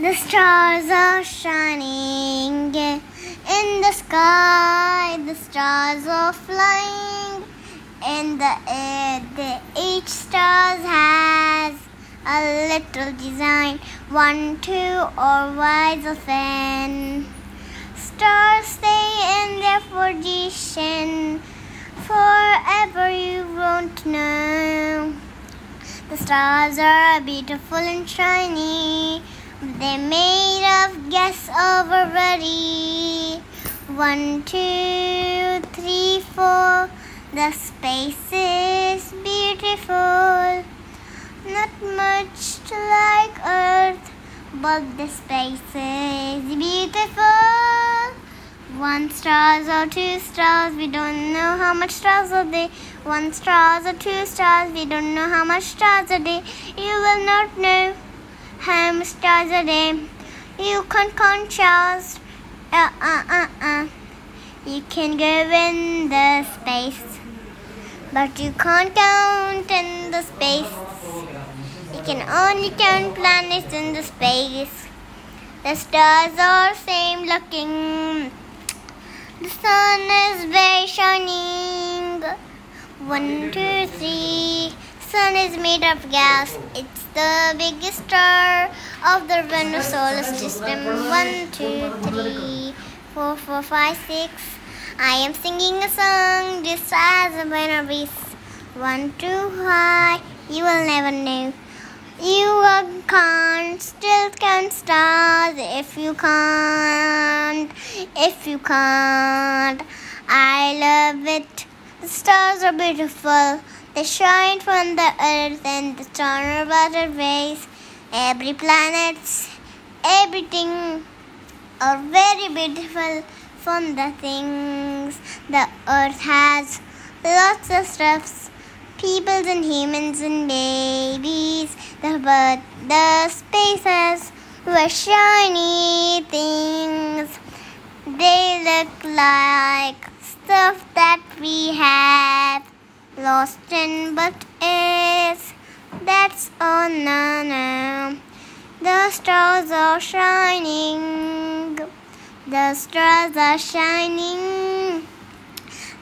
The stars are shining in the sky. The stars are flying in the air. The, each star has a little design. One, two, or wise of fan. Stars stay in their position forever. You won't know. The stars are beautiful and shiny. They're made of gas already. One, two, three, four. The space is beautiful. Not much like Earth, but the space is beautiful. One stars or two stars, we don't know how much stars are there. One stars or two stars, we don't know how much stars are there. You will not know stars are there. You can't count stars. Uh uh uh uh. You can go in the space, but you can't count in the space. You can only count planets in the space. The stars are same looking. The sun is very shining. One, two, three. Sun is made of gas. It's the biggest star of the Venus solar system. One, two, three, four, four, five, six. I am singing a song just as a winner breeze. One too high, you will never know. You can't still count stars if you can't. If you can't, I love it. The stars are beautiful. They shine from the earth and the star waterways. Every planet, everything are very beautiful from the things the earth has. Lots of stuffs, peoples and humans and babies. The bird, the spaces were shiny things. They look like stuff that we have lost in but is. That's all no no. The stars are shining. The stars are shining.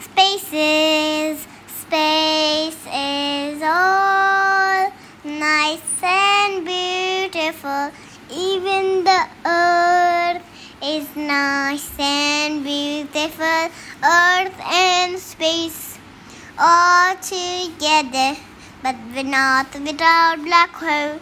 Spaces, space is all nice and beautiful. Even the earth is nice and beautiful. Earth and space all together, but we're not without black hole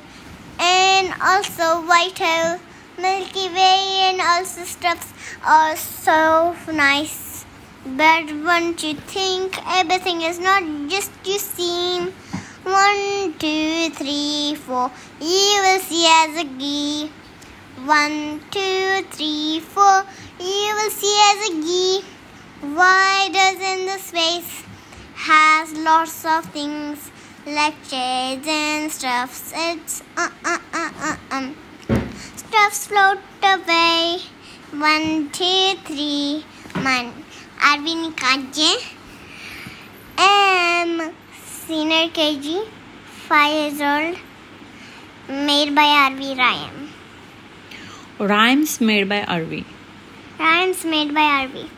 and also white hole. Milky Way and also stuffs are so nice. But won't you think everything is not just you seem? One, two, three, four. You will see as a gee. One, two, three, four. You will see as a gee. Why doesn't the space lots of things like shades and stuffs? It's uh uh uh uh um. Stuffs float away. One, two, three. Man, Arvin Kaje. am senior KG, five years old. Made by RV Ryan. Rhymes made by RV. Rhymes made by RV.